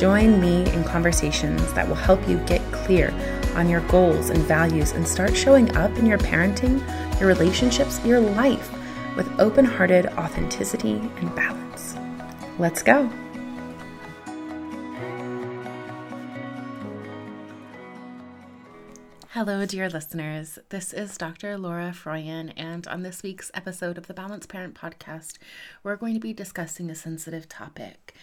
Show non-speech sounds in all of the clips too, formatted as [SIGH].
Join me in conversations that will help you get clear on your goals and values and start showing up in your parenting, your relationships, your life with open hearted authenticity and balance. Let's go. Hello, dear listeners. This is Dr. Laura Froyen, and on this week's episode of the Balanced Parent Podcast, we're going to be discussing a sensitive topic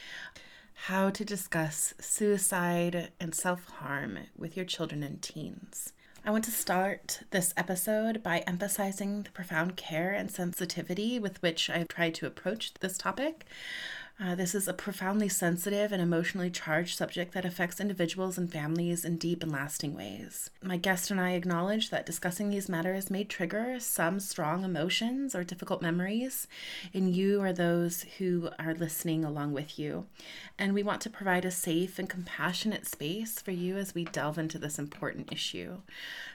how to discuss suicide and self harm with your children and teens. I want to start this episode by emphasizing the profound care and sensitivity with which I've tried to approach this topic. Uh, this is a profoundly sensitive and emotionally charged subject that affects individuals and families in deep and lasting ways. My guest and I acknowledge that discussing these matters may trigger some strong emotions or difficult memories in you or those who are listening along with you. And we want to provide a safe and compassionate space for you as we delve into this important issue.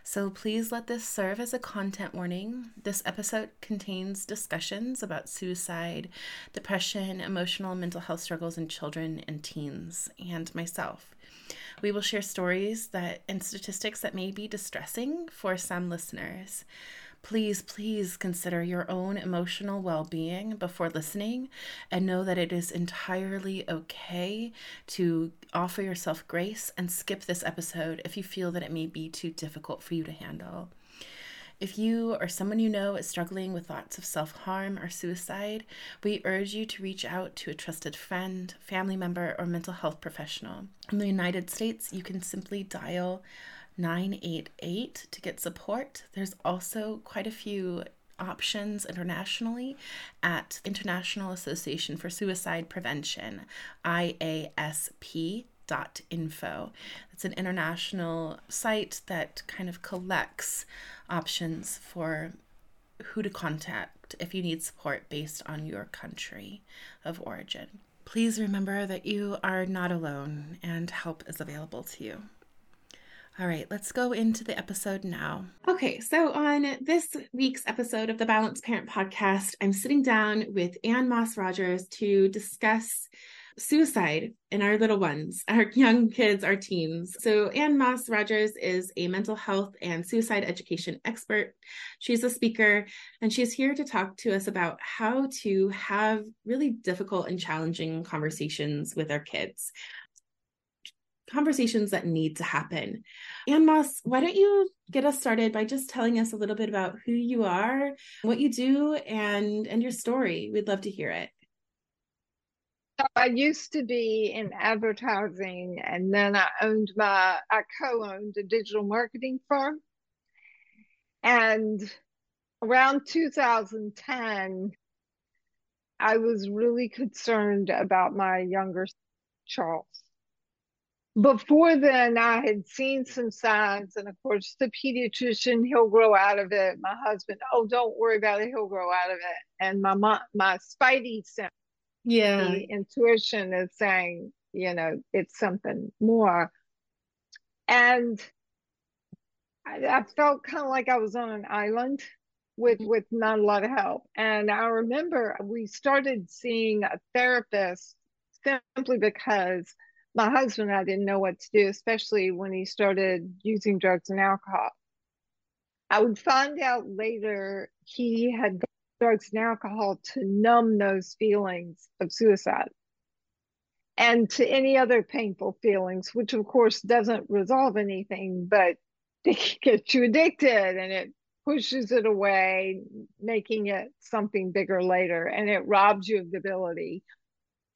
So please let this serve as a content warning. This episode contains discussions about suicide, depression, emotional mental health struggles in children and teens, and myself. We will share stories that and statistics that may be distressing for some listeners. Please, please consider your own emotional well being before listening and know that it is entirely okay to offer yourself grace and skip this episode if you feel that it may be too difficult for you to handle. If you or someone you know is struggling with thoughts of self harm or suicide, we urge you to reach out to a trusted friend, family member, or mental health professional. In the United States, you can simply dial 988 to get support. There's also quite a few options internationally at International Association for Suicide Prevention, IASP info. It's an international site that kind of collects options for who to contact if you need support based on your country of origin. Please remember that you are not alone and help is available to you. All right, let's go into the episode now. Okay, so on this week's episode of the Balanced Parent Podcast, I'm sitting down with Anne Moss Rogers to discuss suicide in our little ones, [LAUGHS] our young kids, our teens. So, Anne Moss Rogers is a mental health and suicide education expert. She's a speaker, and she's here to talk to us about how to have really difficult and challenging conversations with our kids. Conversations that need to happen. Anne Moss, why don't you get us started by just telling us a little bit about who you are, what you do, and and your story? We'd love to hear it. I used to be in advertising and then I owned my, I co owned a digital marketing firm. And around 2010, I was really concerned about my younger Charles. Before then, I had seen some signs, and of course, the pediatrician, he'll grow out of it. My husband, oh, don't worry about it, he'll grow out of it. And my mom, my Spidey sense yeah. the intuition is saying you know it's something more. And I, I felt kind of like i was on an island with mm-hmm. with not a lot of help. And i remember we started seeing a therapist simply because my husband and i didn't know what to do especially when he started using drugs and alcohol. I would find out later he had drugs and alcohol to numb those feelings of suicide. and to any other painful feelings, which of course doesn't resolve anything, but [LAUGHS] they get you addicted and it pushes it away, making it something bigger later, and it robs you of the ability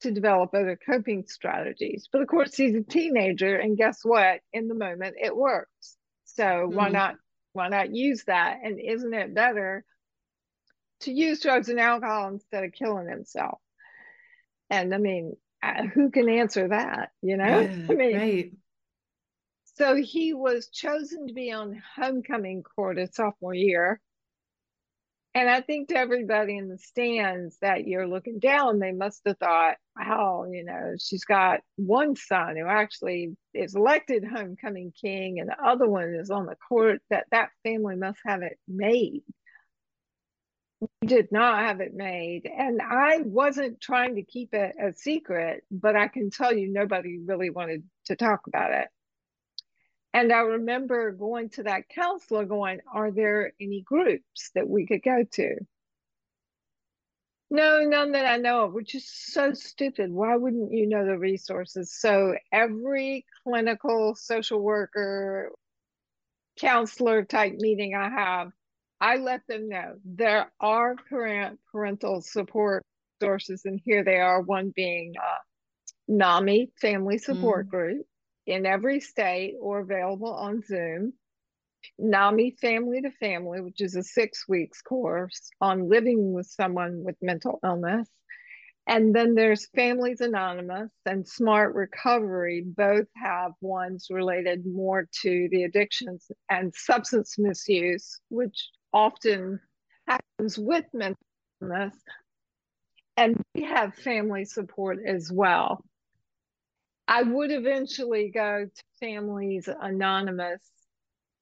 to develop other coping strategies. But of course, he's a teenager, and guess what? In the moment, it works. So mm-hmm. why not? Why not use that? And isn't it better to use drugs and alcohol instead of killing himself? And I mean, who can answer that? You know, yeah, [LAUGHS] I mean, right. So he was chosen to be on homecoming court his sophomore year. And I think to everybody in the stands that year looking down, they must have thought, wow, you know, she's got one son who actually is elected homecoming king, and the other one is on the court. That that family must have it made. We did not have it made, and I wasn't trying to keep it a secret, but I can tell you, nobody really wanted to talk about it. And I remember going to that counselor going, Are there any groups that we could go to? No, none that I know of, which is so stupid. Why wouldn't you know the resources? So every clinical social worker, counselor type meeting I have, I let them know there are parent parental support sources, and here they are. One being uh, NAMI Family Support mm. Group in every state or available on Zoom. NAMI Family to Family, which is a six weeks course on living with someone with mental illness. And then there's Families Anonymous and Smart Recovery. Both have ones related more to the addictions and substance misuse, which often happens with mental illness. And we have family support as well. I would eventually go to Families Anonymous.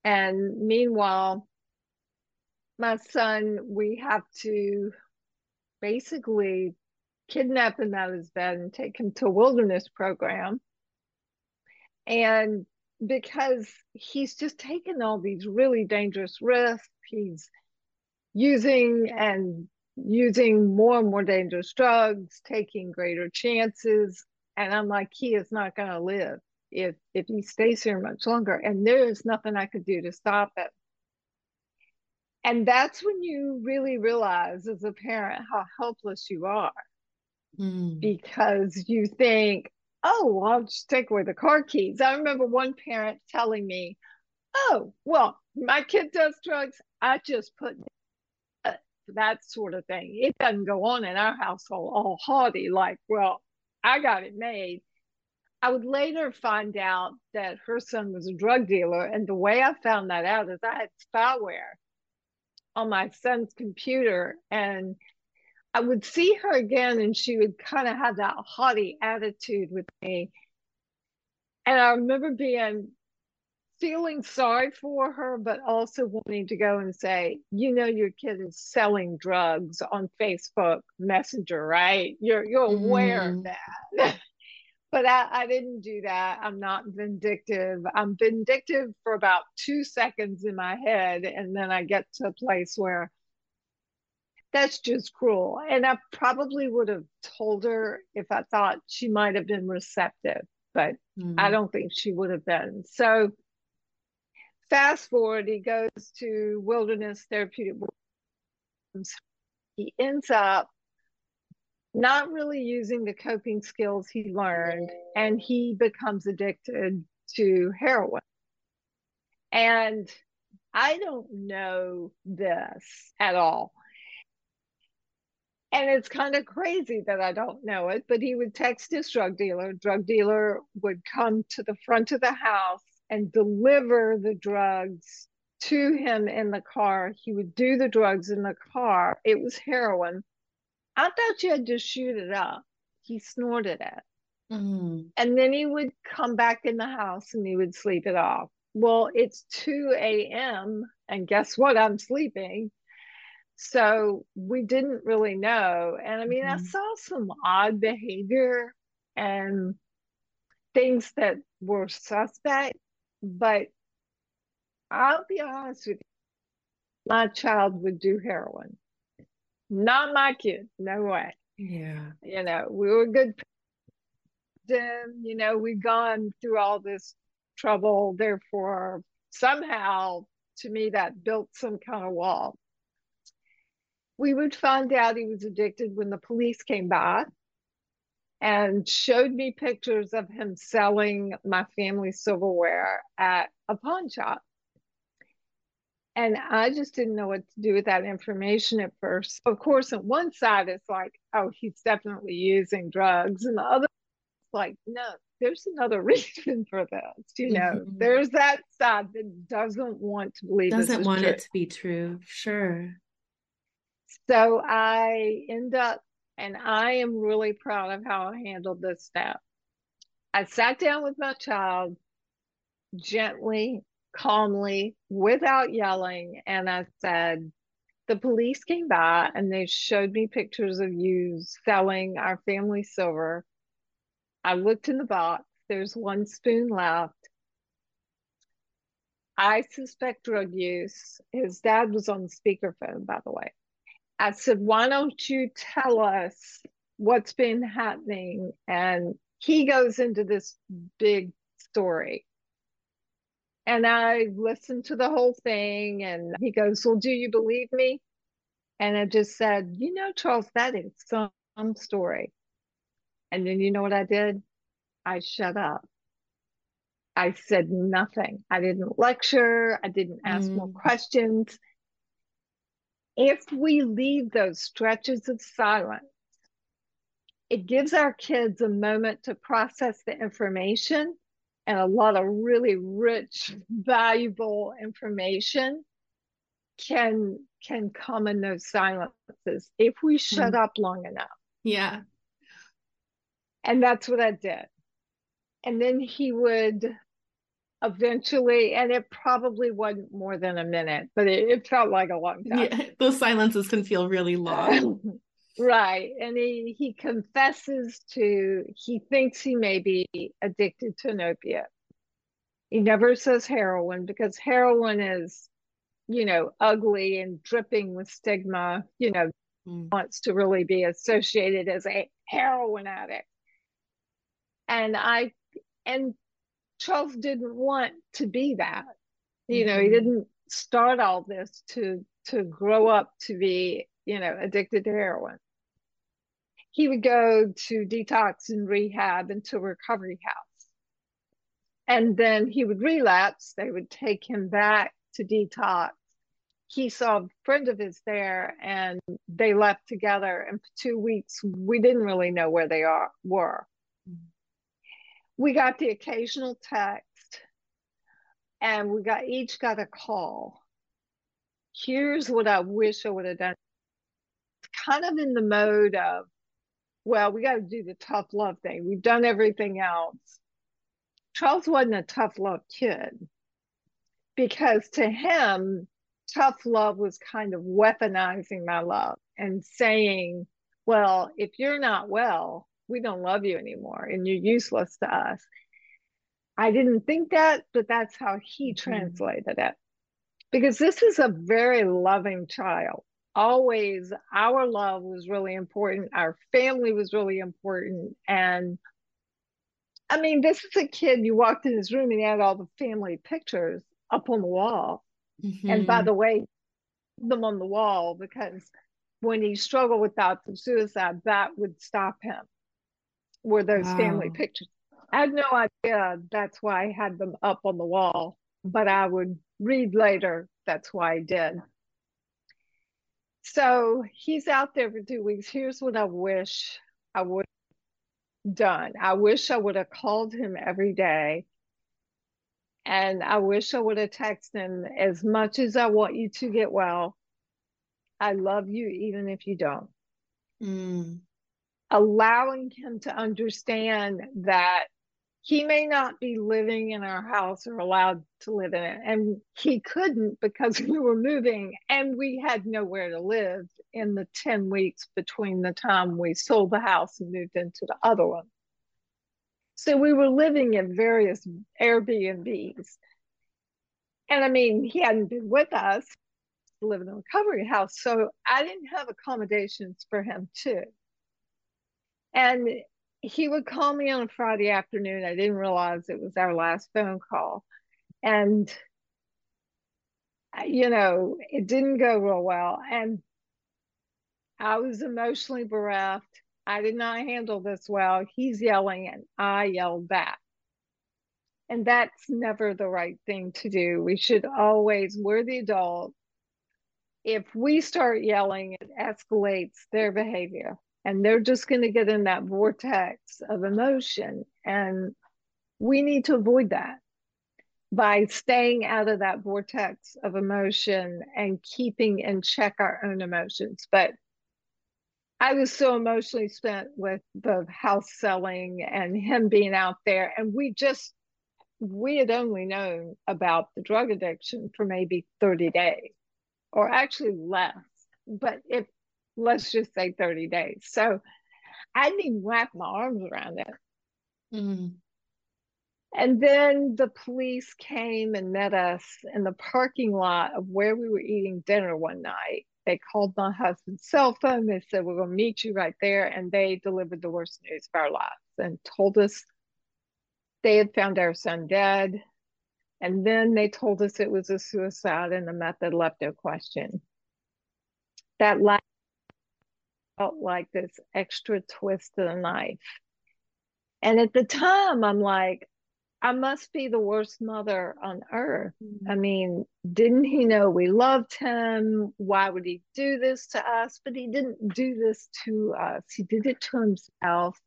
And meanwhile, my son, we have to basically kidnap him out of his bed and take him to a wilderness program. And because he's just taken all these really dangerous risks, he's using and using more and more dangerous drugs, taking greater chances. And I'm like, he is not going to live if if he stays here much longer. And there is nothing I could do to stop it. And that's when you really realize as a parent how helpless you are. Mm. Because you think, oh, well, I'll just take away the car keys. I remember one parent telling me, oh, well, my kid does drugs. I just put uh, that sort of thing. It doesn't go on in our household all haughty, like, well, I got it made. I would later find out that her son was a drug dealer. And the way I found that out is I had spyware on my son's computer. And I would see her again, and she would kind of have that haughty attitude with me. And I remember being feeling sorry for her, but also wanting to go and say, you know, your kid is selling drugs on Facebook Messenger, right? You're you're aware mm. of that. [LAUGHS] but I, I didn't do that. I'm not vindictive. I'm vindictive for about two seconds in my head, and then I get to a place where that's just cruel. And I probably would have told her if I thought she might have been receptive, but mm. I don't think she would have been. So fast forward, he goes to Wilderness Therapeutic. He ends up not really using the coping skills he learned, and he becomes addicted to heroin. And I don't know this at all. And it's kind of crazy that I don't know it, but he would text his drug dealer. Drug dealer would come to the front of the house and deliver the drugs to him in the car. He would do the drugs in the car. It was heroin. I thought you had to shoot it up. He snorted it. Mm. And then he would come back in the house and he would sleep it off. Well, it's 2 a.m. and guess what? I'm sleeping. So we didn't really know. And I mean, mm-hmm. I saw some odd behavior and things that were suspect, but I'll be honest with you, my child would do heroin. Not my kid, no way. Yeah. You know, we were good. him, you know, we've gone through all this trouble. Therefore, somehow, to me, that built some kind of wall. We would find out he was addicted when the police came by and showed me pictures of him selling my family's silverware at a pawn shop. And I just didn't know what to do with that information at first. Of course, on one side, it's like, oh, he's definitely using drugs. And the other, it's like, no, there's another [LAUGHS] reason for this. You know, mm-hmm. there's that side that doesn't want to believe doesn't want true. it to be true. Sure. So I end up, and I am really proud of how I handled this step. I sat down with my child gently calmly without yelling. And I said, the police came by and they showed me pictures of you selling our family silver. I looked in the box. There's one spoon left. I suspect drug use. His dad was on speakerphone, by the way. I said, why don't you tell us what's been happening? And he goes into this big story. And I listened to the whole thing and he goes, Well, do you believe me? And I just said, You know, Charles, that is some story. And then you know what I did? I shut up. I said nothing. I didn't lecture. I didn't ask mm. more questions. If we leave those stretches of silence, it gives our kids a moment to process the information and a lot of really rich, valuable information can can come in those silences if we shut mm. up long enough. Yeah. And that's what I did. And then he would eventually, and it probably wasn't more than a minute, but it, it felt like a long time. Yeah, [LAUGHS] those silences can feel really long. [LAUGHS] Right. And he, he confesses to, he thinks he may be addicted to an opiate. He never says heroin because heroin is, you know, ugly and dripping with stigma, you know, mm. wants to really be associated as a heroin addict. And I, and Charles didn't want to be that. You know, he mm-hmm. didn't start all this to, to grow up to be, you know, addicted to heroin he would go to detox and rehab into recovery house. And then he would relapse. They would take him back to detox. He saw a friend of his there and they left together. And for two weeks, we didn't really know where they are, were. We got the occasional text and we got each got a call. Here's what I wish I would have done. Kind of in the mode of well, we got to do the tough love thing. We've done everything else. Charles wasn't a tough love kid because to him, tough love was kind of weaponizing my love and saying, well, if you're not well, we don't love you anymore and you're useless to us. I didn't think that, but that's how he mm-hmm. translated it. Because this is a very loving child always our love was really important our family was really important and i mean this is a kid you walked in his room and he had all the family pictures up on the wall mm-hmm. and by the way them on the wall because when he struggled with thoughts of suicide that would stop him were those wow. family pictures i had no idea that's why i had them up on the wall but i would read later that's why i did so he's out there for two weeks. Here's what I wish I would have done. I wish I would have called him every day. And I wish I would have texted him as much as I want you to get well. I love you even if you don't. Mm. Allowing him to understand that he may not be living in our house or allowed to live in it. And he couldn't because [LAUGHS] we were moving and we had nowhere to live in the 10 weeks between the time we sold the house and moved into the other one. So we were living in various Airbnbs. And I mean, he hadn't been with us to live in a recovery house. So I didn't have accommodations for him too. And he would call me on a Friday afternoon. I didn't realize it was our last phone call. And, you know, it didn't go real well. And I was emotionally bereft. I did not handle this well. He's yelling and I yelled back. And that's never the right thing to do. We should always, we're the adult. If we start yelling, it escalates their behavior and they're just going to get in that vortex of emotion. And we need to avoid that by staying out of that vortex of emotion and keeping in check our own emotions. But I was so emotionally spent with the house selling and him being out there. And we just, we had only known about the drug addiction for maybe 30 days or actually less, but if let's just say 30 days. So I didn't even wrap my arms around it. Mm-hmm. And then the police came and met us in the parking lot of where we were eating dinner one night. They called my husband's cell phone. They said, We're going to meet you right there. And they delivered the worst news of our lives and told us they had found our son dead. And then they told us it was a suicide and the method left no question. That last felt like this extra twist to the knife. And at the time, I'm like, I must be the worst mother on earth. Mm-hmm. I mean, didn't he know we loved him? Why would he do this to us? But he didn't do this to us. He did it to himself.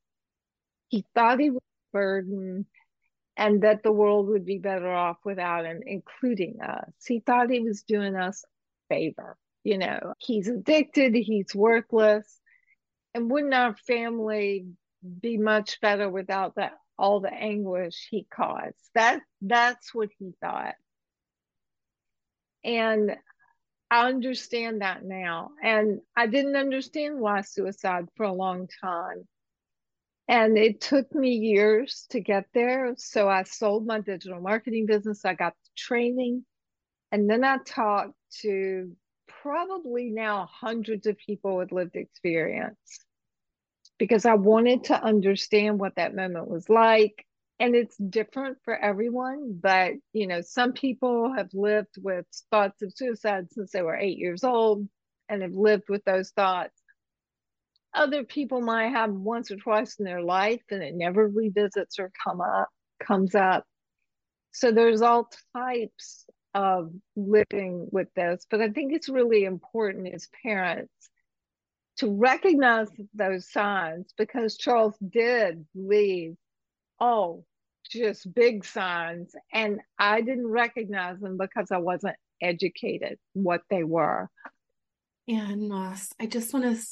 He thought he was a burden and that the world would be better off without him, including us. He thought he was doing us a favor. You know, he's addicted, he's worthless. And wouldn't our family be much better without that all the anguish he caused. That that's what he thought. And I understand that now. And I didn't understand why suicide for a long time. And it took me years to get there. So I sold my digital marketing business. I got the training. And then I talked to probably now hundreds of people with lived experience because I wanted to understand what that moment was like. And it's different for everyone, but you know, some people have lived with thoughts of suicide since they were eight years old and have lived with those thoughts. Other people might have once or twice in their life and it never revisits or come up comes up. So there's all types of living with this, but I think it's really important as parents to recognize those signs because Charles did leave, oh, just big signs. And I didn't recognize them because I wasn't educated what they were. Anne Moss, I just want to,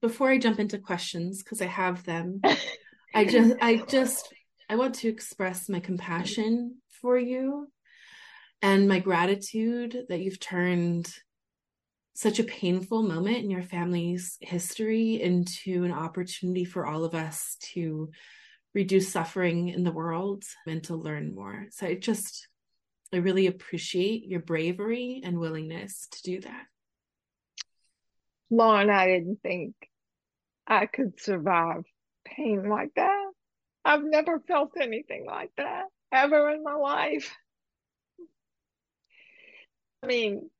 before I jump into questions, because I have them, [LAUGHS] I just, I just, I want to express my compassion for you and my gratitude that you've turned such a painful moment in your family's history into an opportunity for all of us to reduce suffering in the world and to learn more. So I just, I really appreciate your bravery and willingness to do that. Lauren, I didn't think I could survive pain like that. I've never felt anything like that ever in my life. I mean,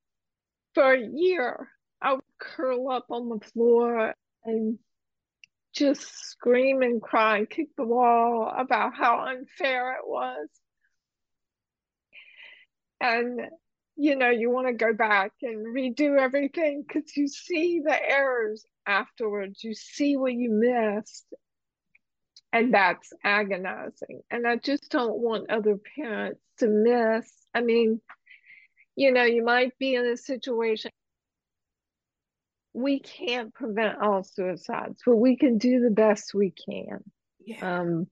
for a year, I would curl up on the floor and just scream and cry and kick the wall about how unfair it was. And, you know, you want to go back and redo everything because you see the errors afterwards, you see what you missed. And that's agonizing. And I just don't want other parents to miss. I mean, you know, you might be in a situation. We can't prevent all suicides, but we can do the best we can. Yeah. Um,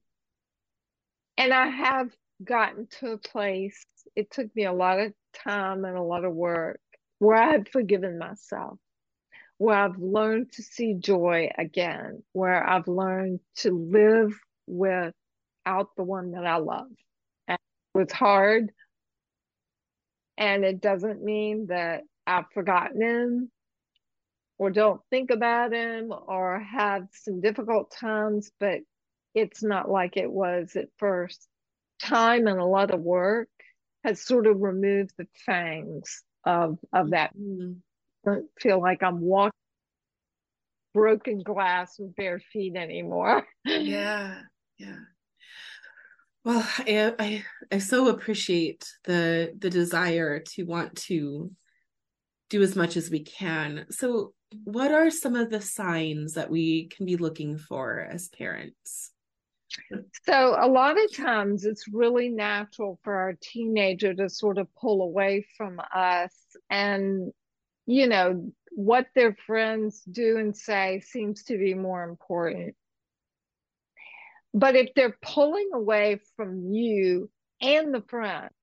and I have gotten to a place, it took me a lot of time and a lot of work where I have forgiven myself, where I've learned to see joy again, where I've learned to live without the one that I love. And it was hard, and it doesn't mean that I've forgotten him or don't think about him or have some difficult times, but it's not like it was at first. Time and a lot of work has sort of removed the fangs of of that. Mm-hmm. I don't feel like I'm walking broken glass with bare feet anymore. [LAUGHS] yeah, yeah. Well, I, I I so appreciate the the desire to want to do as much as we can. So, what are some of the signs that we can be looking for as parents? So, a lot of times it's really natural for our teenager to sort of pull away from us and, you know, what their friends do and say seems to be more important. But if they're pulling away from you and the friends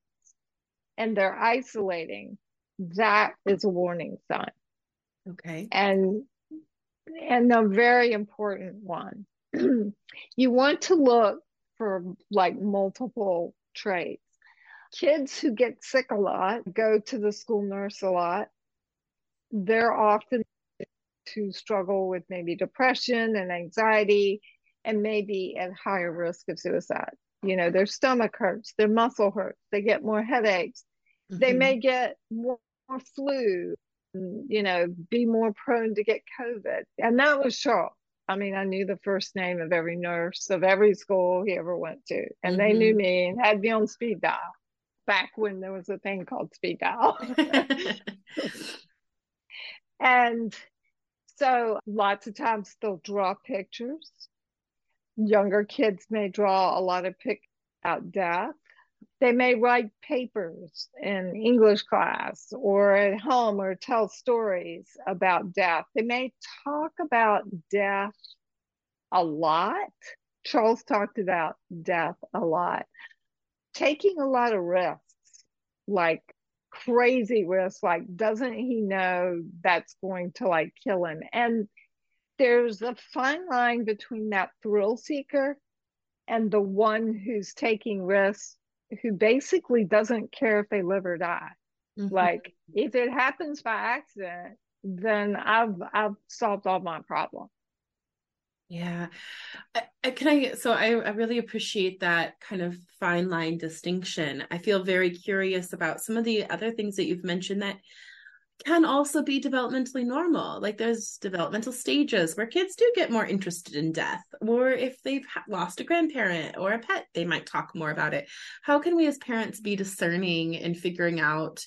and they're isolating, that is a warning sign. Okay. And and a very important one. [CLEARS THROAT] you want to look for like multiple traits. Kids who get sick a lot, go to the school nurse a lot, they're often to struggle with maybe depression and anxiety and maybe at higher risk of suicide. You know, their stomach hurts, their muscle hurts, they get more headaches, mm-hmm. they may get more, more flu, you know, be more prone to get COVID. And that was Charles. I mean, I knew the first name of every nurse of every school he ever went to, and mm-hmm. they knew mm-hmm. me and had me on speed dial back when there was a thing called speed dial. [LAUGHS] [LAUGHS] and so lots of times they'll draw pictures. Younger kids may draw a lot of pic out death. They may write papers in English class or at home or tell stories about death. They may talk about death a lot. Charles talked about death a lot. Taking a lot of risks, like crazy risks, like, doesn't he know that's going to like kill him? And there's a fine line between that thrill seeker and the one who's taking risks who basically doesn't care if they live or die. Mm-hmm. Like if it happens by accident, then I've I've solved all my problems. Yeah. I, I, can I so I, I really appreciate that kind of fine line distinction. I feel very curious about some of the other things that you've mentioned that can also be developmentally normal. Like there's developmental stages where kids do get more interested in death, or if they've lost a grandparent or a pet, they might talk more about it. How can we as parents be discerning and figuring out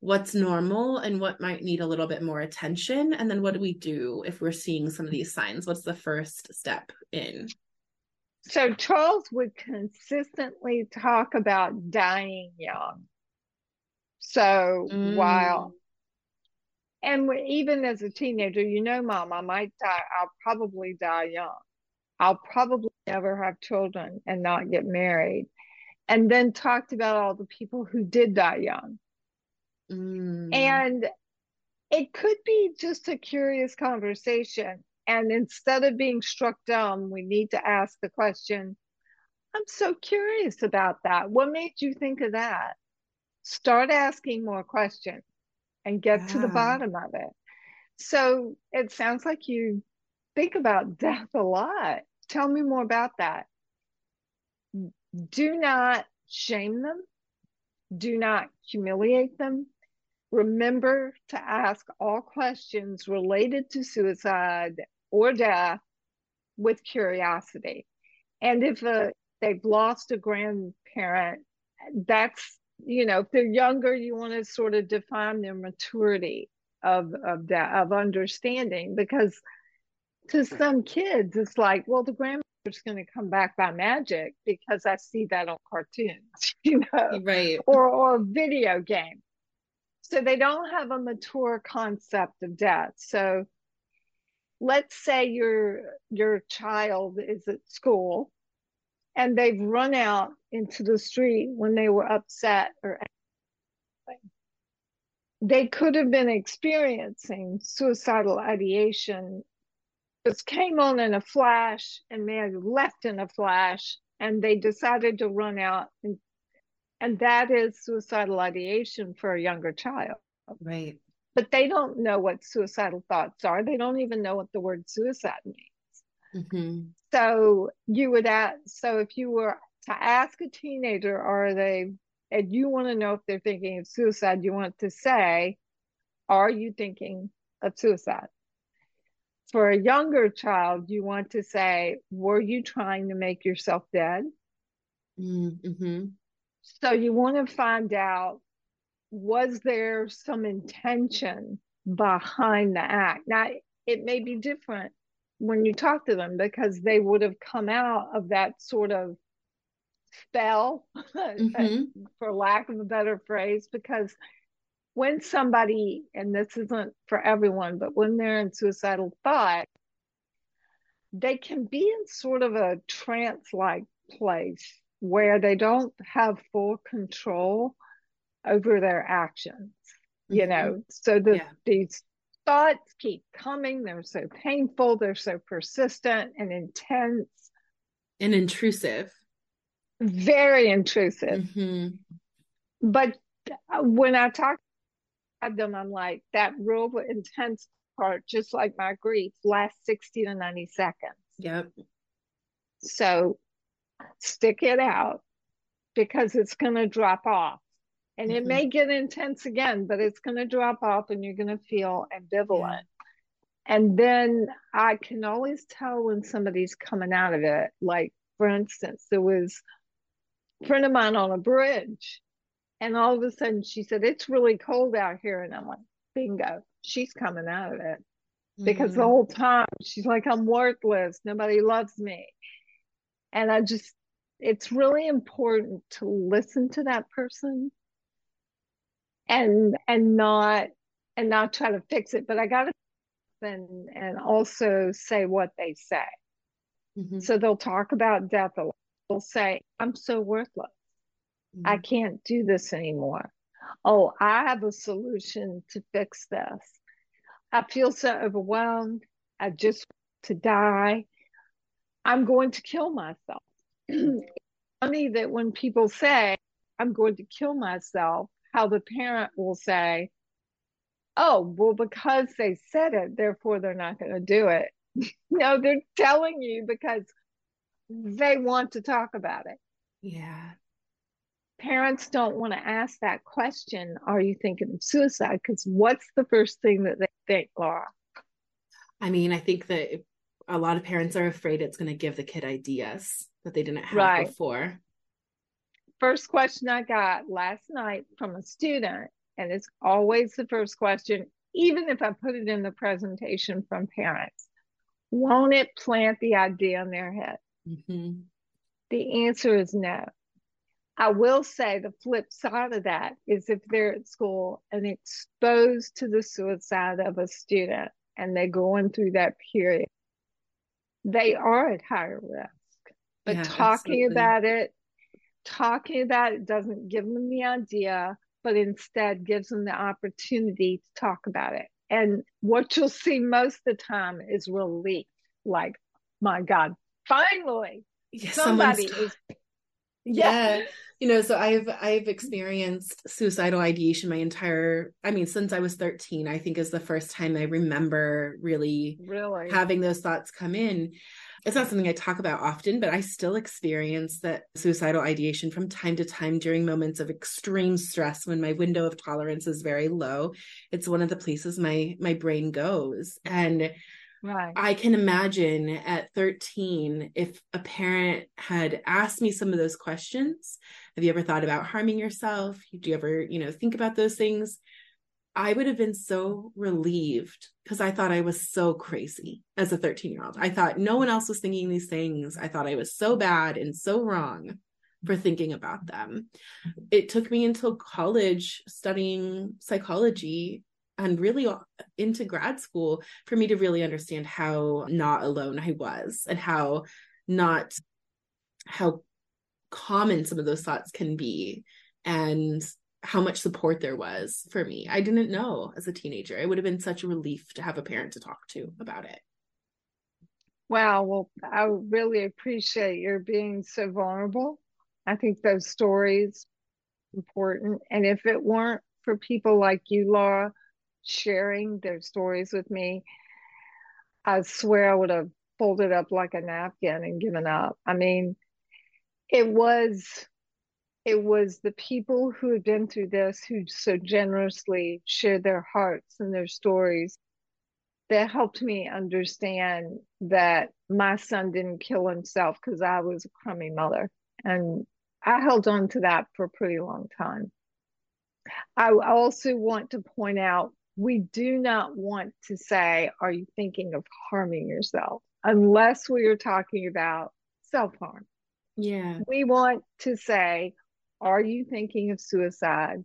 what's normal and what might need a little bit more attention? And then what do we do if we're seeing some of these signs? What's the first step in? So Charles would consistently talk about dying young. So mm. while and even as a teenager, you know, mom, I might die. I'll probably die young. I'll probably never have children and not get married. And then talked about all the people who did die young. Mm. And it could be just a curious conversation. And instead of being struck dumb, we need to ask the question I'm so curious about that. What made you think of that? Start asking more questions and get yeah. to the bottom of it. So it sounds like you think about [LAUGHS] death a lot. Tell me more about that. Do not shame them. Do not humiliate them. Remember to ask all questions related to suicide or death with curiosity. And if uh, they've lost a grandparent, that's you know, if they're younger, you want to sort of define their maturity of of that of understanding because to some kids it's like, well, the grandmother's going to come back by magic because I see that on cartoons, [LAUGHS] you know, right, or or video game. So they don't have a mature concept of death. So let's say your your child is at school and they've run out into the street when they were upset or anything. They could have been experiencing suicidal ideation. It came on in a flash and may have left in a flash, and they decided to run out. And, and that is suicidal ideation for a younger child. Right. But they don't know what suicidal thoughts are. They don't even know what the word suicide means. Mm-hmm. So you would ask, so if you were to ask a teenager, are they, and you want to know if they're thinking of suicide, you want to say, are you thinking of suicide? For a younger child, you want to say, were you trying to make yourself dead? Mm-hmm. So you want to find out, was there some intention behind the act? Now, it may be different when you talk to them because they would have come out of that sort of spell, [LAUGHS] mm-hmm. for lack of a better phrase, because when somebody, and this isn't for everyone, but when they're in suicidal thought, they can be in sort of a trance like place where they don't have full control over their actions, mm-hmm. you know. So the, yeah. these thoughts keep coming, they're so painful, they're so persistent and intense and intrusive. Very intrusive. Mm-hmm. But when I talk them, I'm like, that real intense part, just like my grief, lasts 60 to 90 seconds. Yep. So stick it out because it's going to drop off. And mm-hmm. it may get intense again, but it's going to drop off and you're going to feel ambivalent. Yeah. And then I can always tell when somebody's coming out of it. Like, for instance, there was a friend of mine on a bridge and all of a sudden she said, It's really cold out here. And I'm like, Bingo, she's coming out of it. Mm-hmm. Because the mm-hmm. whole time she's like, I'm worthless. Nobody loves me. And I just, it's really important to listen to that person and and not and not try to fix it but i gotta and and also say what they say mm-hmm. so they'll talk about death a lot they'll say i'm so worthless Mm-hmm. I can't do this anymore. Oh, I have a solution to fix this. I feel so overwhelmed. I just want to die. I'm going to kill myself. [CLEARS THROAT] funny that when people say, I'm going to kill myself, how the parent will say, Oh, well, because they said it, therefore they're not going to do it. [LAUGHS] no, they're telling you because they want to talk about it. Yeah parents don't want to ask that question are you thinking of suicide because what's the first thing that they think laura i mean i think that a lot of parents are afraid it's going to give the kid ideas that they didn't have right. before first question i got last night from a student and it's always the first question even if i put it in the presentation from parents won't it plant the idea in their head mm-hmm. the answer is no I will say the flip side of that is if they're at school and exposed to the suicide of a student and they're going through that period, they are at higher risk. But yeah, talking absolutely. about it, talking about it doesn't give them the idea, but instead gives them the opportunity to talk about it. And what you'll see most of the time is relief. Like, my God, finally, yeah, somebody is yeah. yeah. You know, so I've I've experienced suicidal ideation my entire I mean, since I was 13, I think is the first time I remember really really having those thoughts come in. It's not something I talk about often, but I still experience that suicidal ideation from time to time during moments of extreme stress when my window of tolerance is very low. It's one of the places my my brain goes. And Right. I can imagine at 13 if a parent had asked me some of those questions. Have you ever thought about harming yourself? Do you ever, you know, think about those things? I would have been so relieved because I thought I was so crazy as a 13 year old. I thought no one else was thinking these things. I thought I was so bad and so wrong for thinking about them. It took me until college studying psychology and really into grad school for me to really understand how not alone I was and how not how common some of those thoughts can be and how much support there was for me. I didn't know as a teenager. It would have been such a relief to have a parent to talk to about it. Wow. Well, I really appreciate your being so vulnerable. I think those stories important. And if it weren't for people like you, Laura, sharing their stories with me, I swear I would have folded up like a napkin and given up. I mean, it was it was the people who had been through this who so generously shared their hearts and their stories that helped me understand that my son didn't kill himself because I was a crummy mother. And I held on to that for a pretty long time. I also want to point out we do not want to say, Are you thinking of harming yourself? Unless we are talking about self harm. Yeah. We want to say, Are you thinking of suicide?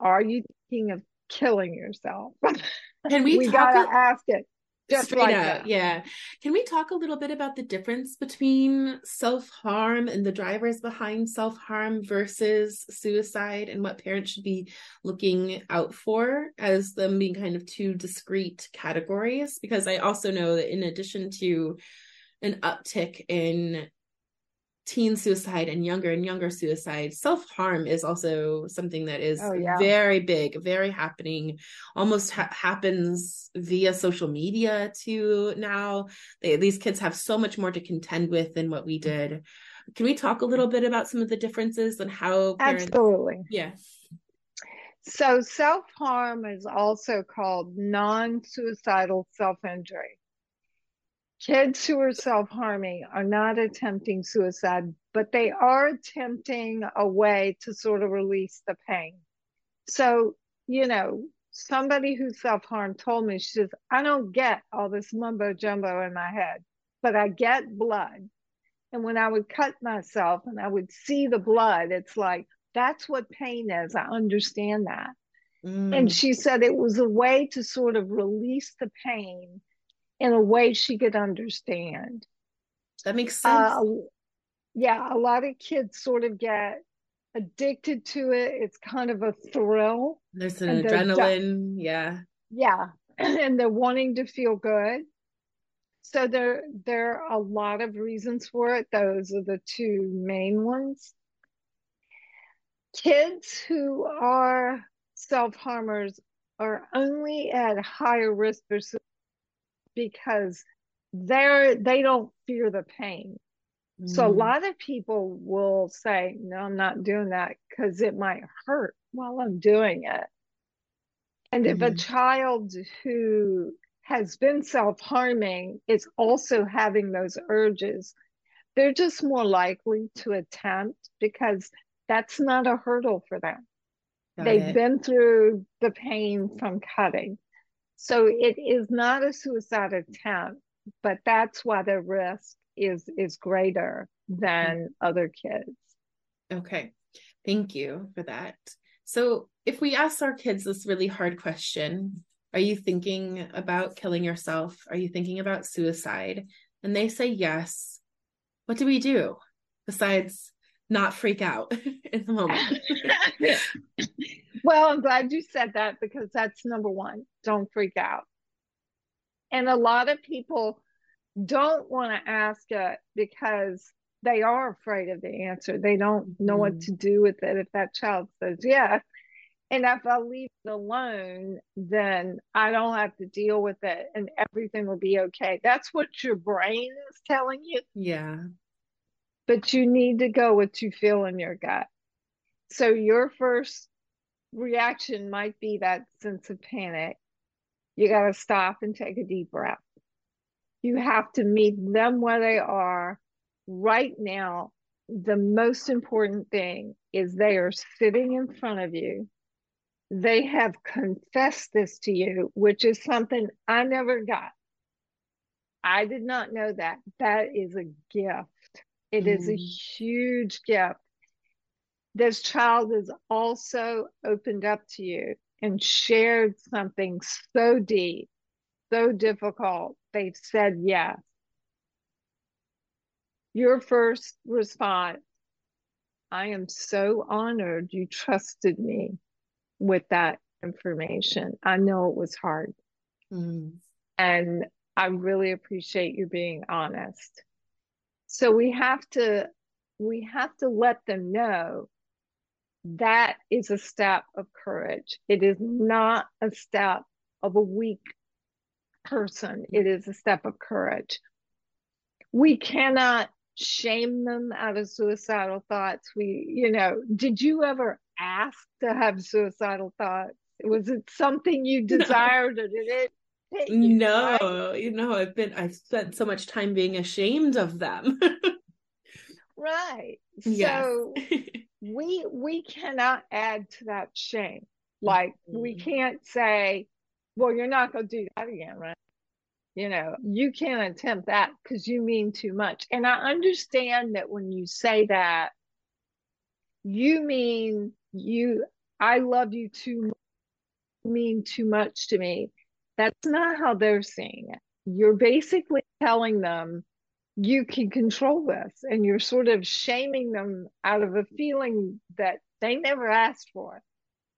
Are you thinking of killing yourself? [LAUGHS] Can we, we talk gotta a- ask it just Straight like up, that. yeah. Can we talk a little bit about the difference between self harm and the drivers behind self harm versus suicide and what parents should be looking out for as them being kind of two discrete categories? Because I also know that in addition to an uptick in teen suicide and younger and younger suicide self harm is also something that is Oh, yeah. very big very happening almost ha- happens via social media too now they, these kids have so much more to contend with than what we did can we talk a little bit about some of the differences and how parents Absolutely. yeah So self harm is also called non suicidal self injury. Kids who are self harming are not attempting suicide, but they are attempting a way to sort of release the pain. So, you know, somebody who self harmed told me, she says, I don't get all this mumbo jumbo in my head, but I get blood. And when I would cut myself and I would see the blood, it's like, that's what pain is. I understand that. Mm, And she said it was a way to sort of release the pain in a way she could understand. that makes sense Uh, yeah, a lot of kids sort of get addicted to it. It's kind of a thrill. there's an and adrenaline yeah Yeah, [CLEARS THROAT] and they're wanting to feel good. So there there are a lot of reasons for it. Those are the two main ones. Kids who are self-harmers are only at higher risk for because they're they don't fear the pain. So a Mm, lot of people will say, no, I'm not doing that because it might hurt while I'm doing it. And if a Mhm. child who has been self-harming is also having those urges, they're just more likely to attempt because that's not a hurdle for them. got They've it. been through the pain from cutting. So it is not a suicide attempt, but that's why the risk is is greater than mm-hmm. other kids. Okay. Thank you for that. So, if we ask our kids this really hard question, are you thinking about killing yourself? Are you thinking about suicide? And they say yes. What do we do besides not freak out [LAUGHS] in the moment? [LAUGHS] well, I'm glad you said that because that's number one. Don't freak out. And a lot of people don't want to ask it because they are afraid of the answer. They don't know what Mhm. to do with it if that child says yes. And if I leave it alone, then I don't have to deal with it and everything will be okay. That's what your brain is telling you. yeah. But you need to go with what you feel in your gut. So your first reaction might be that sense of panic. You got to stop and take a deep breath. You have to meet them where they are right now. The most important thing is they are sitting in front of you. They have confessed this to you, which is something I never got. I did not know that. That is a gift. It is a Mm. huge gift. This child has also opened up to you and shared something so deep, so difficult. They've said yes. Your first response I am so honored you trusted me with that information. I know it was hard. Mm. And I really appreciate you being honest. So we have to we have to let them know that is a step of courage. It is not a step of a weak person. It is a step of courage. we cannot shame them out of suicidal thoughts. We, you know, did you ever ask to have suicidal thoughts? Was it something you [LAUGHS] desired no. or did it? You, no, right? you know, I've been, I've spent so much time being ashamed of them. [LAUGHS] right. Yes. So we, we cannot add to that shame. Like mm-hmm. we can't say, well, you're not going to do that again, right? You know, you can't attempt that because you mean too much. And I understand that when you say that, you mean you, I love you too, mean too much to me. That's not how they're seeing it. You're basically telling them you can control this and you're sort of shaming them out of a feeling that they never asked for.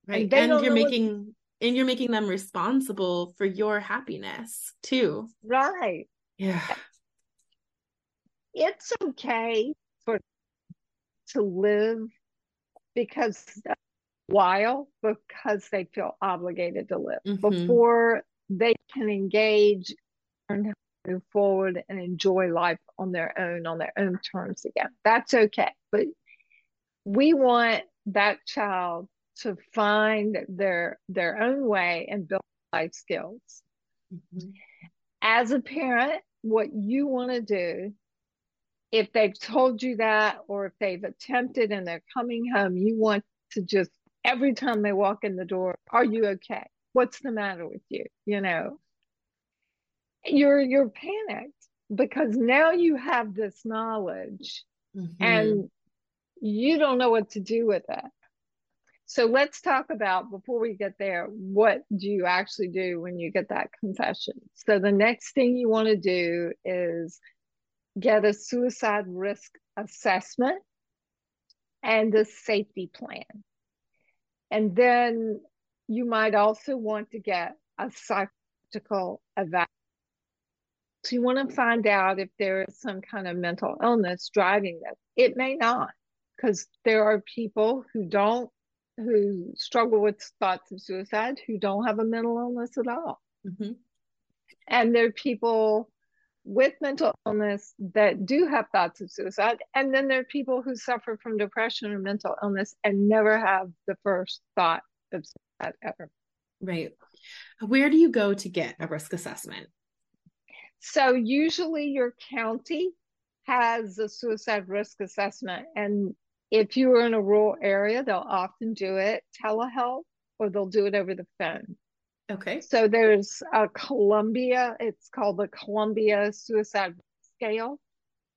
Right. And, and you're making what and you're making them responsible for your happiness too right yeah it's okay for to live because while because they feel obligated to live mm-hmm. before they can engage and move forward and enjoy life on their own on their own terms again that's okay but we want that child to find their their own way and build life skills. Mm-hmm. As a parent, what you want to do, if they've told you that or if they've attempted and they're coming home, you want to just every time they walk in the door, are you okay? What's the matter with you? You know, you're you're panicked because now you have this knowledge mm-hmm. and you don't know what to do with it. So let's talk about before we get there, what do you actually do when you get that confession? So the next thing you want to do is get a suicide risk assessment and a safety plan. And then you might also want to get a psychological evaluation. So you want to find out if there is some kind of mental illness driving this. It may not, because there are people who don't who struggle with thoughts of suicide who don't have a mental illness at all. Mm-hmm. And there are people with mental illness that do have thoughts of suicide. And then there are people who suffer from depression or mental illness and never have the first thought of suicide ever. Right. Where do you go to get a risk assessment? So, usually your county has a suicide risk assessment, and if you are in a rural area, they'll often do it telehealth or they'll do it over the phone. Okay. So there's a Columbia, it's called the Columbia Suicide Scale,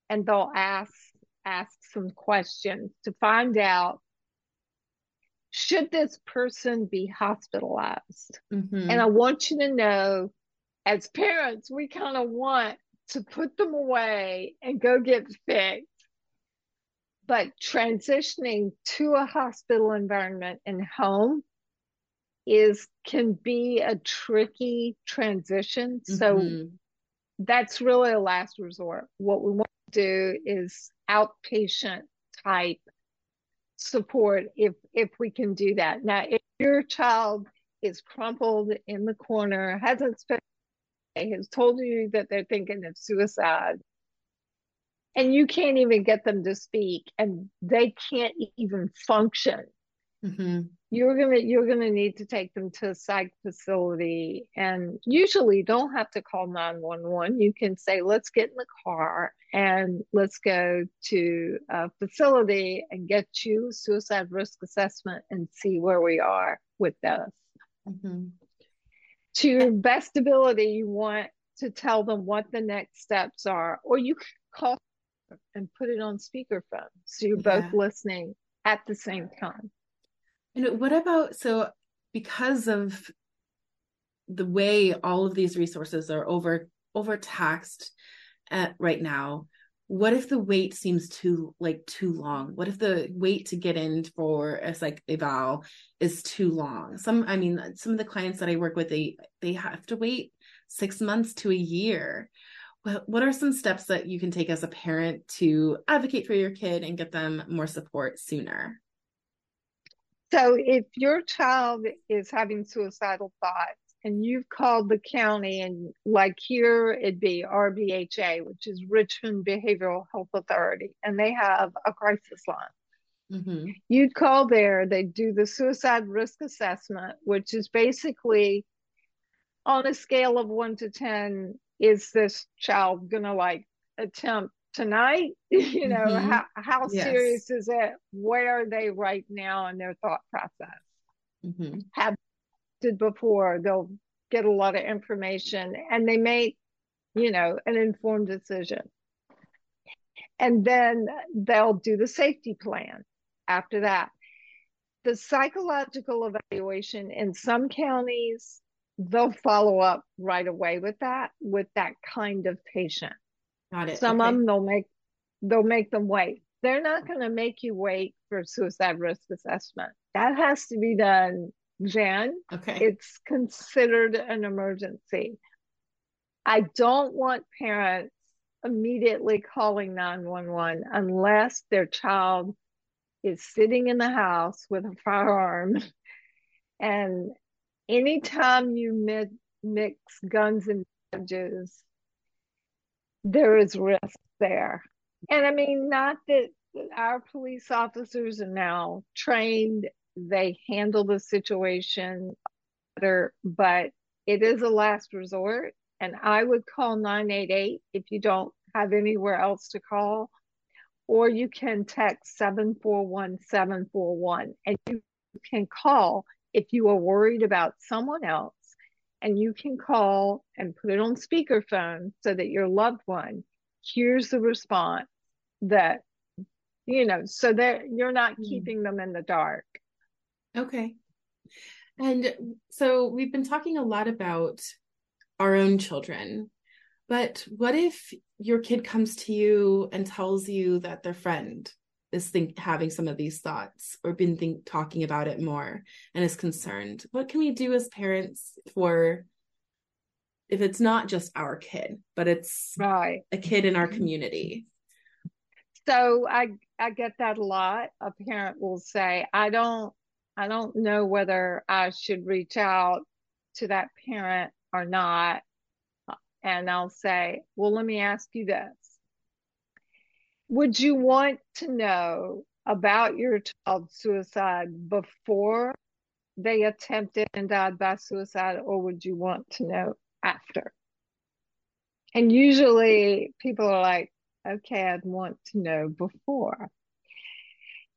and they'll ask ask some questions to find out should this person be hospitalized? Mm-hmm. And I want you to know, as parents, we kind of want to put them away and go get fixed but transitioning to a hospital environment and home is can be a tricky transition. Mm-hmm. So that's really a last resort. What we want to do is outpatient type support if if we can do that. Now, if your child is crumpled in the corner, hasn't spent has told you that they're thinking of suicide, and you can't even get them to speak and they can't even function mm-hmm. you're gonna you're gonna need to take them to a psych facility and usually don't have to call 911 you can say let's get in the car and let's go to a facility and get you a suicide risk assessment and see where we are with this mm-hmm. to your best ability you want to tell them what the next steps are or you call and put it on speakerphone so you're yeah. both listening at the same time. And what about so because of the way all of these resources are over overtaxed at right now what if the wait seems too like too long? What if the wait to get in for a psych eval is too long? Some i mean some of the clients that i work with they they have to wait six months to a year. What are some steps that you can take as a parent to advocate for your kid and get them more support sooner? So, if your child is having suicidal thoughts and you've called the county and like here it'd be RBHA, which is Richmond Behavioral Health Authority, and they have a crisis line. Mm-hmm. You'd call there, they do the suicide risk assessment, which is basically on a scale of one to 10, is this child gonna like attempt tonight? [LAUGHS] you know, mm-hmm. how, how yes. serious is it? Where are they right now in their thought process? Mm-hmm. Have did before, they'll get a lot of information and they make, you know, an informed decision. And then they'll do the safety plan after that. The psychological evaluation in some counties, they'll follow up right away with that, with that kind of patient. Got it. Some okay. of them they'll make they'll make them wait. They're not going to make you wait for suicide risk assessment. That has to be done Jan. Okay. It's considered an emergency. I don't want parents immediately calling 911 unless their child is sitting in the house with a firearm. And anytime you mix, mix guns and badges, there is risk there. And I mean, not that our police officers are now trained they handle the situation better, but it is a last resort. And I would call 988 if you don't have anywhere else to call, or you can text 741 741 and you can call if you are worried about someone else and you can call and put it on speakerphone so that your loved one hears the response that you know so that you're not mm. keeping them in the dark Okay. And so we've been talking a lot about our own children, but what if your kid comes to you and tells you that their friend is think having some of these thoughts or been think talking about it more and is concerned? What can we do as parents for if it's not just our kid, but it's right. a kid in our mm-hmm. community? So I I get that a lot. A parent will say, I don't I don't know whether I should reach out to that parent or not. And I'll say, well, let me ask you this. Would you want to know about your child's suicide before they attempted and died by suicide, or would you want to know after? And usually people are like, okay, I'd want to know before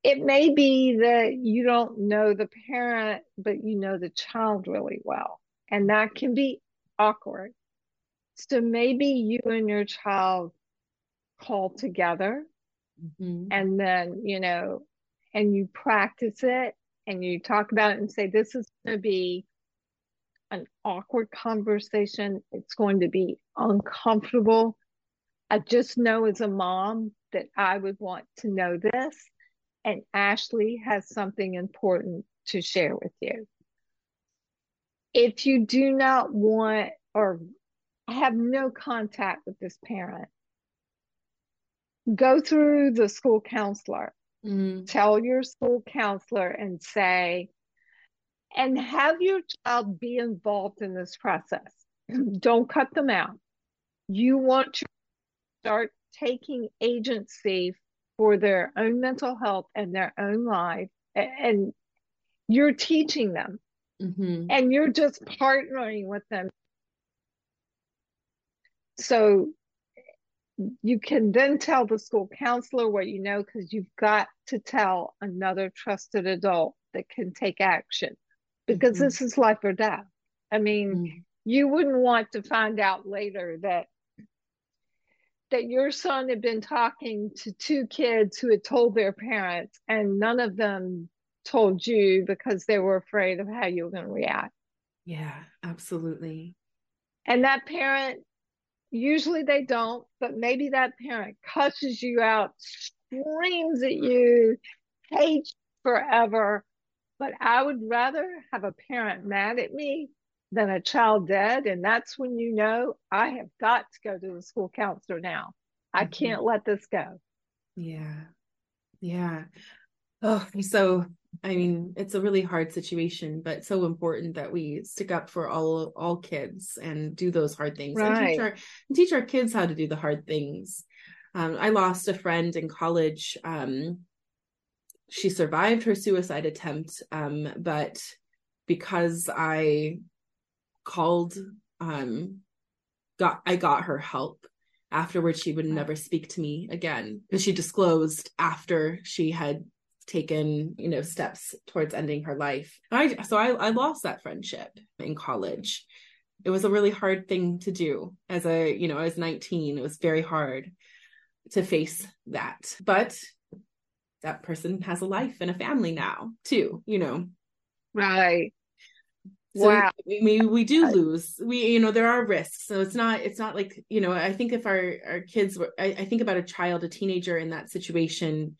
it may be that you don't know the parent, but you know the child really well. And that can be awkward. So maybe you and your child call together mm-hmm. and then, you know, and you practice it and you talk about it and say, this is going to be an awkward conversation. It's going to be uncomfortable. I just know as a mom that I would want to know this and Ashley has something important to share with you. If you do not want or have no contact with this parent, go through the school counselor. Mm-hmm. Tell your school counselor and say, and have your child be involved in this process. [CLEARS THROAT] Don't cut them out. You want to start taking agency for their own mental health and their own life. And you're teaching them mm-hmm. and you're just partnering with them. So you can then tell the school counselor what you know because you've got to tell another trusted adult that can take action because mm-hmm. this is life or death. I mean, mm-hmm. you wouldn't want to find out later that that your son had been talking to two kids who had told their parents, and none of them told you because they were afraid of how you were going to react. Yeah, absolutely. And that parent, usually they don't, but maybe that parent cusses you out, screams at you, hates forever. But I would rather have a parent mad at me than a child dead. And that's when you know I have got to go to the school counselor now. I mm-hmm. can't let this go. Yeah. Yeah. Oh, so I mean, it's a really hard situation, but so important that we stick up for all all kids and do those hard things right. and teach our and teach our kids how to do the hard things. Um, I lost a friend in college. Um, she survived her suicide attempt, um, but because I called, um, got I got her help. Afterwards, she would never speak to me again because she disclosed after she had taken you know steps towards ending her life. I so I, I lost that friendship in college. It was a really hard thing to do as a you know i was 19 it was very hard to face that. But that person has a life and a family now too you know? Right. So wow. we, we, we do lose. We you know there are risks. So it's not it's not like you know i think if our our kids were I, I think about a child a teenager in that situation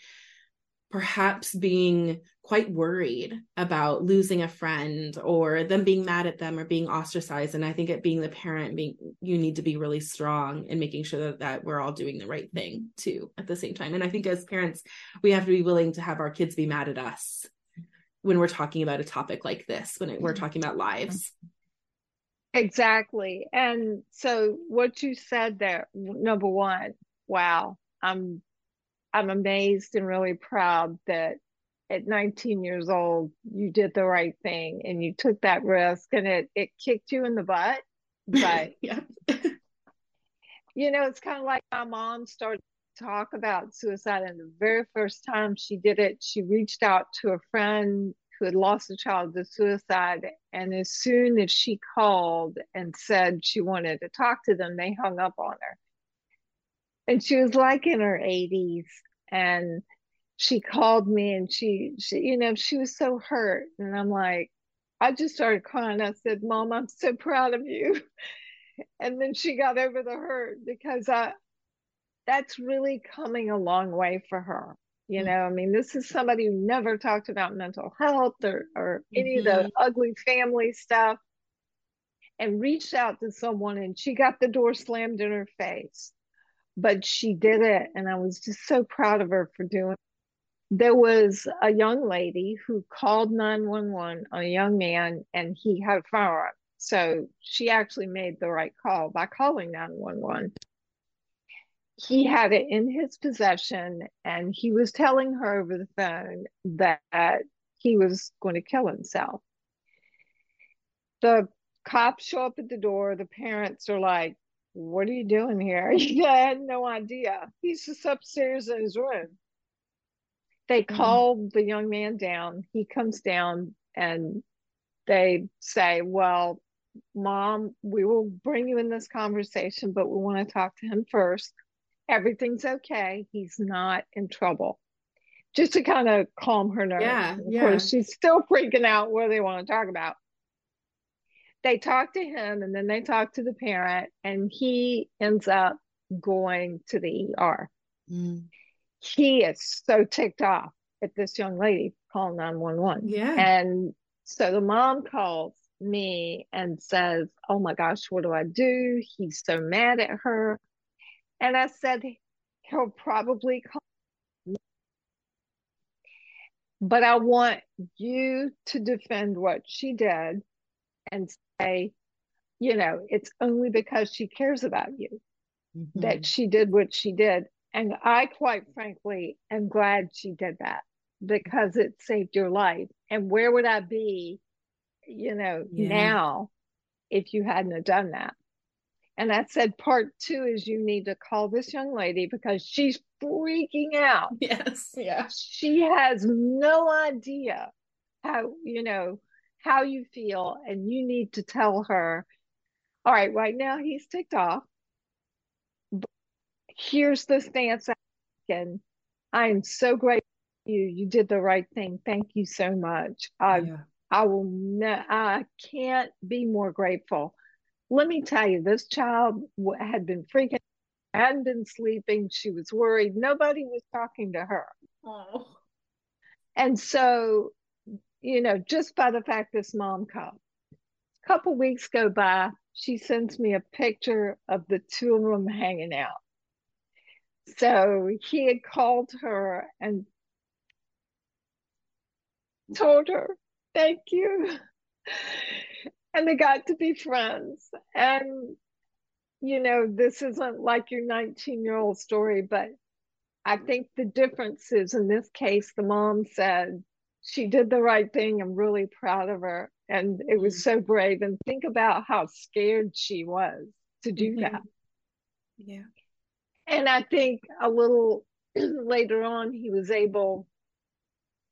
perhaps being quite worried about losing a friend or them being mad at them or being ostracized. And i think it being the parent being you need to be really strong in making sure that, that we're all doing the right thing too at the same time. And i think as parents we have to be willing to have our kids be mad at us when we're talking about a topic like this when we're talking about lives. Exactly. And so what you said there number one wow i'm I'm amazed and really proud that at 19 years old you did the right thing and you took that risk and it it kicked you in the butt but [LAUGHS] yeah. You know it's kind of like my mom started to talk about suicide and the very first time she did it she reached out to a friend who had lost a child to suicide and as soon as she called and said she wanted to talk to them they hung up on her and she was like in her 80s and she called me and she, she you know she was so hurt and i'm like i just started crying i said mom i'm so proud of you [LAUGHS] and then she got over the hurt because i that's really coming a long way for her you mm-hmm. know i mean this is somebody who never talked about mental health or, or any mm-hmm. of the mm-hmm. ugly family stuff and reached out to someone and she got the door slammed in her face but she did it and i was just so proud of her for doing it. There was a young lady who called 911 on a young man and he had a firearm. So she actually made the right call by calling 911 he had it in his possession and he was telling her over the phone that he was going to kill himself. The cops show up at the door. The parents are like what are you doing here? [LAUGHS] I had no idea. He's just upstairs in his room. They mm-hmm. call the young man down. He comes down and they say, Well, mom, we will bring you in this conversation, but we want to talk to him first. Everything's okay. He's not in trouble. Just to kind of calm her nerves. Yeah, of yeah. course, she's still freaking out what they want to talk about they talk to him and then they talk to the parent and he ends up going to the ER. Mm. He is so ticked off at this young lady calling 911. Yeah. And so the mom calls me and says, Oh my gosh, what do I do? He's so mad at her. And I said, He'll probably call. Me. But I want you to defend what she did and say, you know, it's only because she cares about you mm-hmm. that she did what she did. And I, quite frankly, am glad she did that because it saved your life. And where would I be, you know, yeah. now if you hadn't done that? And I said, part two is you need to call this young lady because she's freaking out. Yes. Yeah. She has no idea how, you know, how you feel, and you need to tell her, all right, right now he's ticked off. Here's the stance and I'm so grateful you. You did the right thing. Thank you so much. I yeah. I will ne- I can't be more grateful. Let me tell you, this child had been freaking, hadn't been sleeping. She was worried. Nobody was talking to her. Oh. And so you know, just by the fact this mom called. A couple weeks go by, she sends me a picture of the two of them hanging out. So he had called her and told her, thank you. [LAUGHS] And they got to be friends. And, you know, this isn't like your 19 year old story, but I think the difference is in this case, the mom said she did the right thing. I'm really proud of her. And it was mm-hmm. so brave. And think about how scared she was to do mm-hmm. that. Yeah. And I think a little [CLEARS THROAT] later on, he was able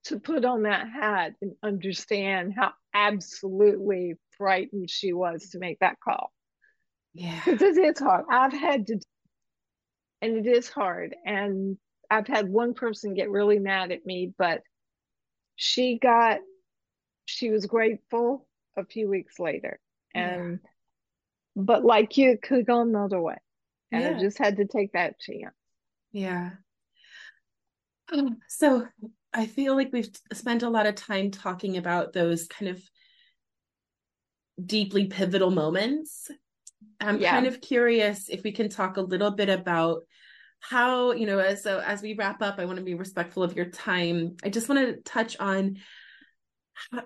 to put on that hat and understand how absolutely frightened she was to make that call. Yeah. Because it is hard. I've had to, and it is hard. And I've had one person get really mad at me, but she got, she was grateful a few weeks later. And, yeah. but like you, it could go another way. And yeah. I just had to take that chance. Yeah. Um, so I feel like we've spent a lot of time talking about those kind of deeply pivotal moments. I'm yeah. kind of curious if we can talk a little bit about how, you know, as so as we wrap up, I want to be respectful of your time. I just want to touch on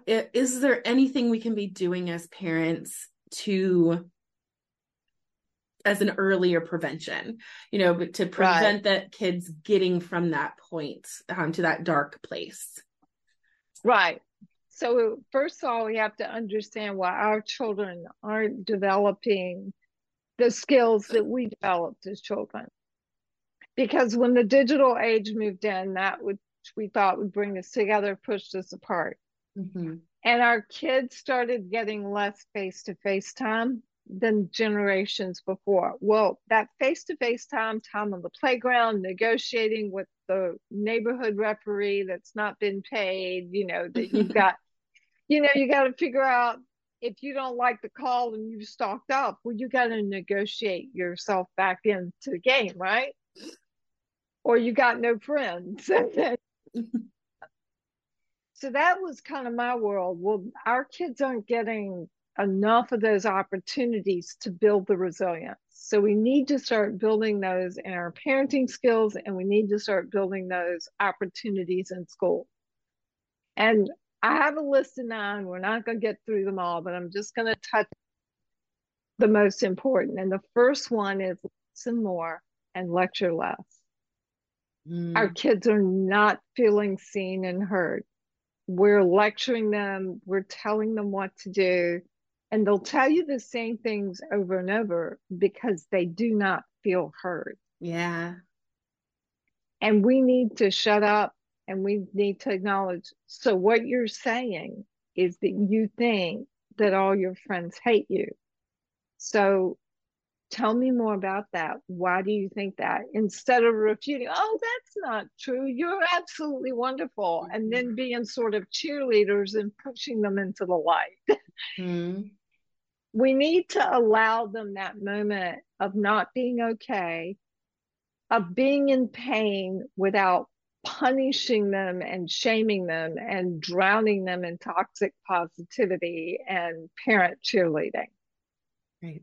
is there anything we can be doing as parents to as an earlier prevention, you know, to prevent right. that kids getting from that point um, to that dark place. Right. So, first of all, we have to understand why our children aren't developing the skills that we developed as children. Because when the digital age moved in, that which we thought would bring us together, pushed us apart. Mm-hmm. And our kids started getting less face to face time than generations before. Well, that face to face time, time on the playground, negotiating with the neighborhood referee that's not been paid, you know, that you've [LAUGHS] got, you know, you got to figure out if you don't like the call and you've stalked up, well, you got to negotiate yourself back into the game, right? Or you got no friends. [LAUGHS] [LAUGHS] so that was kind of my world. Well, our kids aren't getting enough of those opportunities to build the resilience. So we need to start building those in our parenting skills and we need to start building those opportunities in school. And I have a list of nine. We're not going to get through them all, but I'm just going to touch the most important. And the first one is listen more and lecture less. Mm. Our kids are not feeling seen and heard. We're lecturing them, we're telling them what to do, and they'll tell you the same things over and over because they do not feel heard. Yeah. And we need to shut up and we need to acknowledge. So, what you're saying is that you think that all your friends hate you. So, tell me more about that. Why do you think that? Instead of refuting, oh, that's not true. You're absolutely wonderful. And then mm-hmm. being sort of cheerleaders and pushing them into the light. [LAUGHS] Mm-hmm we need to allow them that moment of not being okay, of being in pain without punishing them and shaming them and drowning them in toxic positivity and parent cheerleading. Right.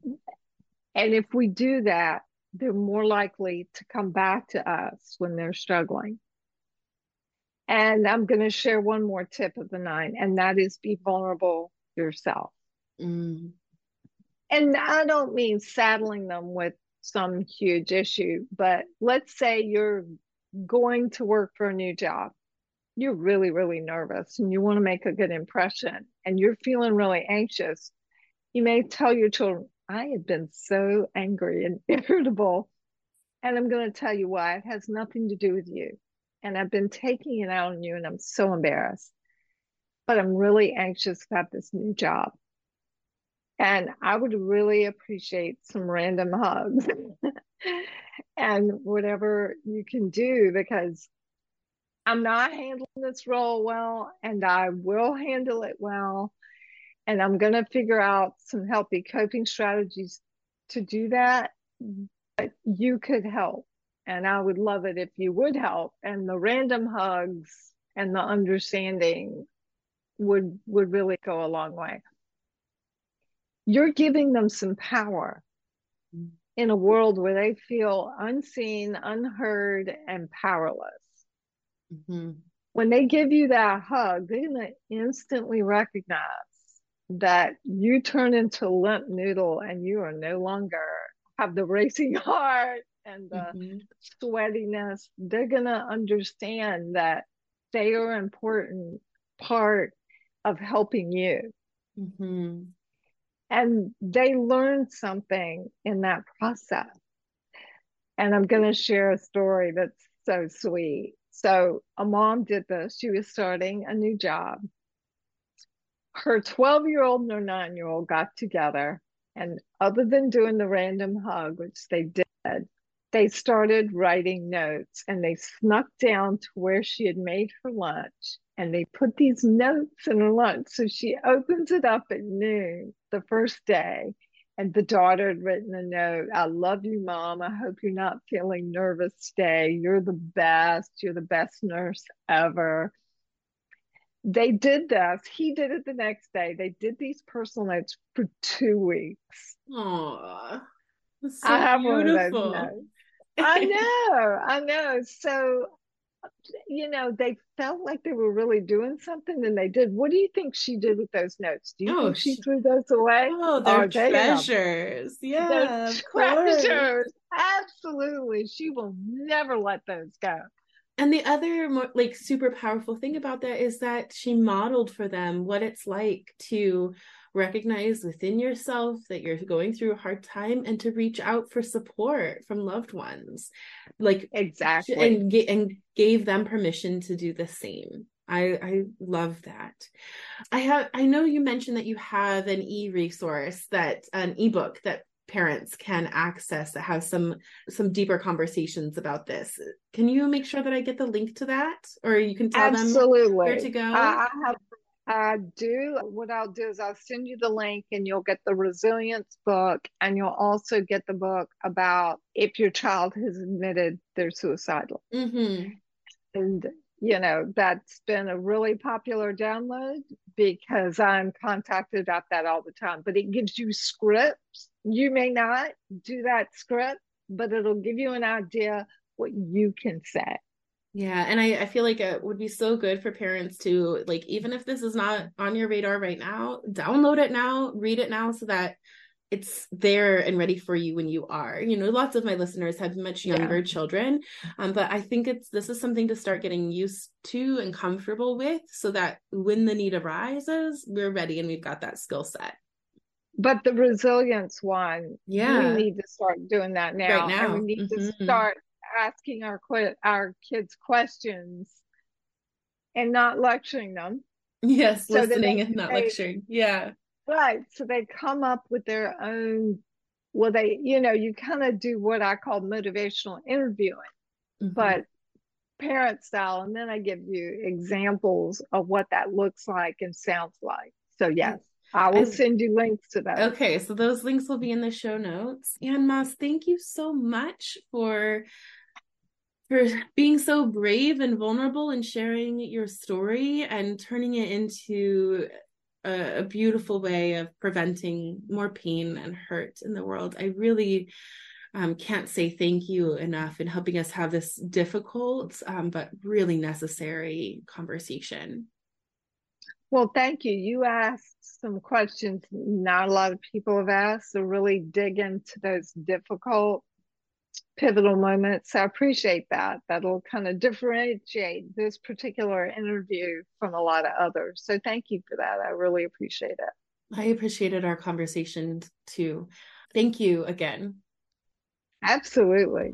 And if we do that, they're more likely to come back to us when they're struggling. And I'm going to share one more tip of the nine, and that is be vulnerable yourself. Mm and I don't mean saddling them with some huge issue, but let's say you're going to work for a new job. You're really, really nervous and you want to make a good impression and you're feeling really anxious. You may tell your children, I have been so angry and [LAUGHS] irritable. And I'm going to tell you why. It has nothing to do with you. And I've been taking it out on you and I'm so embarrassed. But I'm really anxious about this new job. And I would really appreciate some random hugs [LAUGHS] and whatever you can do because I'm not handling this role well and I will handle it well. And I'm going to figure out some healthy coping strategies to do that. But you could help. And I would love it if you would help. And the random hugs and the understanding would would really go a long way you're giving them some power in a world where they feel unseen, unheard, and powerless. Mm-hmm. when they give you that hug, they're going to instantly recognize that you turn into limp noodle and you are no longer have the racing [LAUGHS] heart and the mm-hmm. sweatiness. They're going to understand that they are important part of helping you. Mm-hmm. And they learned something in that process. And I'm going to share a story that's so sweet. So, a mom did this. She was starting a new job. Her 12 year old and her nine year old got together. And other than doing the random hug, which they did, they started writing notes and they snuck down to where she had made her lunch and they put these notes in her lunch. So she opens it up at noon the first day and the daughter had written a note I love you, mom. I hope you're not feeling nervous today. You're the best. You're the best nurse ever. They did this. He did it the next day. They did these personal notes for two weeks. Aww. So I have beautiful. one of those notes. I know, I know. So, you know, they felt like they were really doing something and they did. What do you think she did with those notes? Do you oh, think she, she, threw those away? Oh, they're treasures. Yeah. They're treasures. Absolutely. She will never let those go. And the other more, like super powerful thing about that is that she modeled for them what it's like to recognize within yourself that you're going through a hard time and to reach out for support from loved ones. Like exactly. and and gave them permission to do the same. I, I love that. I have I know you mentioned that you have an e-resource that an ebook that parents can access that has some some deeper conversations about this. Can you make sure that I get the link to that or you can tell Absolutely. them where to go? I have I do. What I'll do is I'll send you the link and you'll get the resilience book and you'll also get the book about if your child has admitted they're suicidal. Mm-hmm. And, you know, that's been a really popular download because I'm contacted about that all the time. But it gives you scripts. You may not do that script, but it'll give you an idea what you can say. Yeah, and I, I feel like it would be so good for parents to like even if this is not on your radar right now, download it now, read it now so that it's there and ready for you when you are. You know, lots of my listeners have much younger yeah. children, um, but I think it's this is something to start getting used to and comfortable with, so that when the need arises, we're ready and we've got that skill set. But the resilience one, yeah, we need to start doing that now. Right now, and we need mm-hmm. to start asking our our kids questions and not lecturing them. Yes, so listening and not lecturing. Yeah. Right. So they come up with their own well they you know, you kind of do what I call motivational interviewing. Mm-hmm. But parent style and then I give you examples of what that looks like and sounds like. So yes. I will send you links to that. Okay, so those links will be in the show notes. Anne Moss, thank you so much for for being so brave and vulnerable and sharing your story and turning it into a, a, beautiful way of preventing more pain and hurt in the world. I really um, can't say thank you enough in helping us have this difficult um, but really necessary conversation. Well, thank you. You asked some questions not a lot of people have asked, so really dig into those difficult pivotal moments. I appreciate that. That'll kind of differentiate this particular interview from a lot of others. So thank you for that. I really appreciate it. I appreciated our conversation too. Thank you again. Absolutely.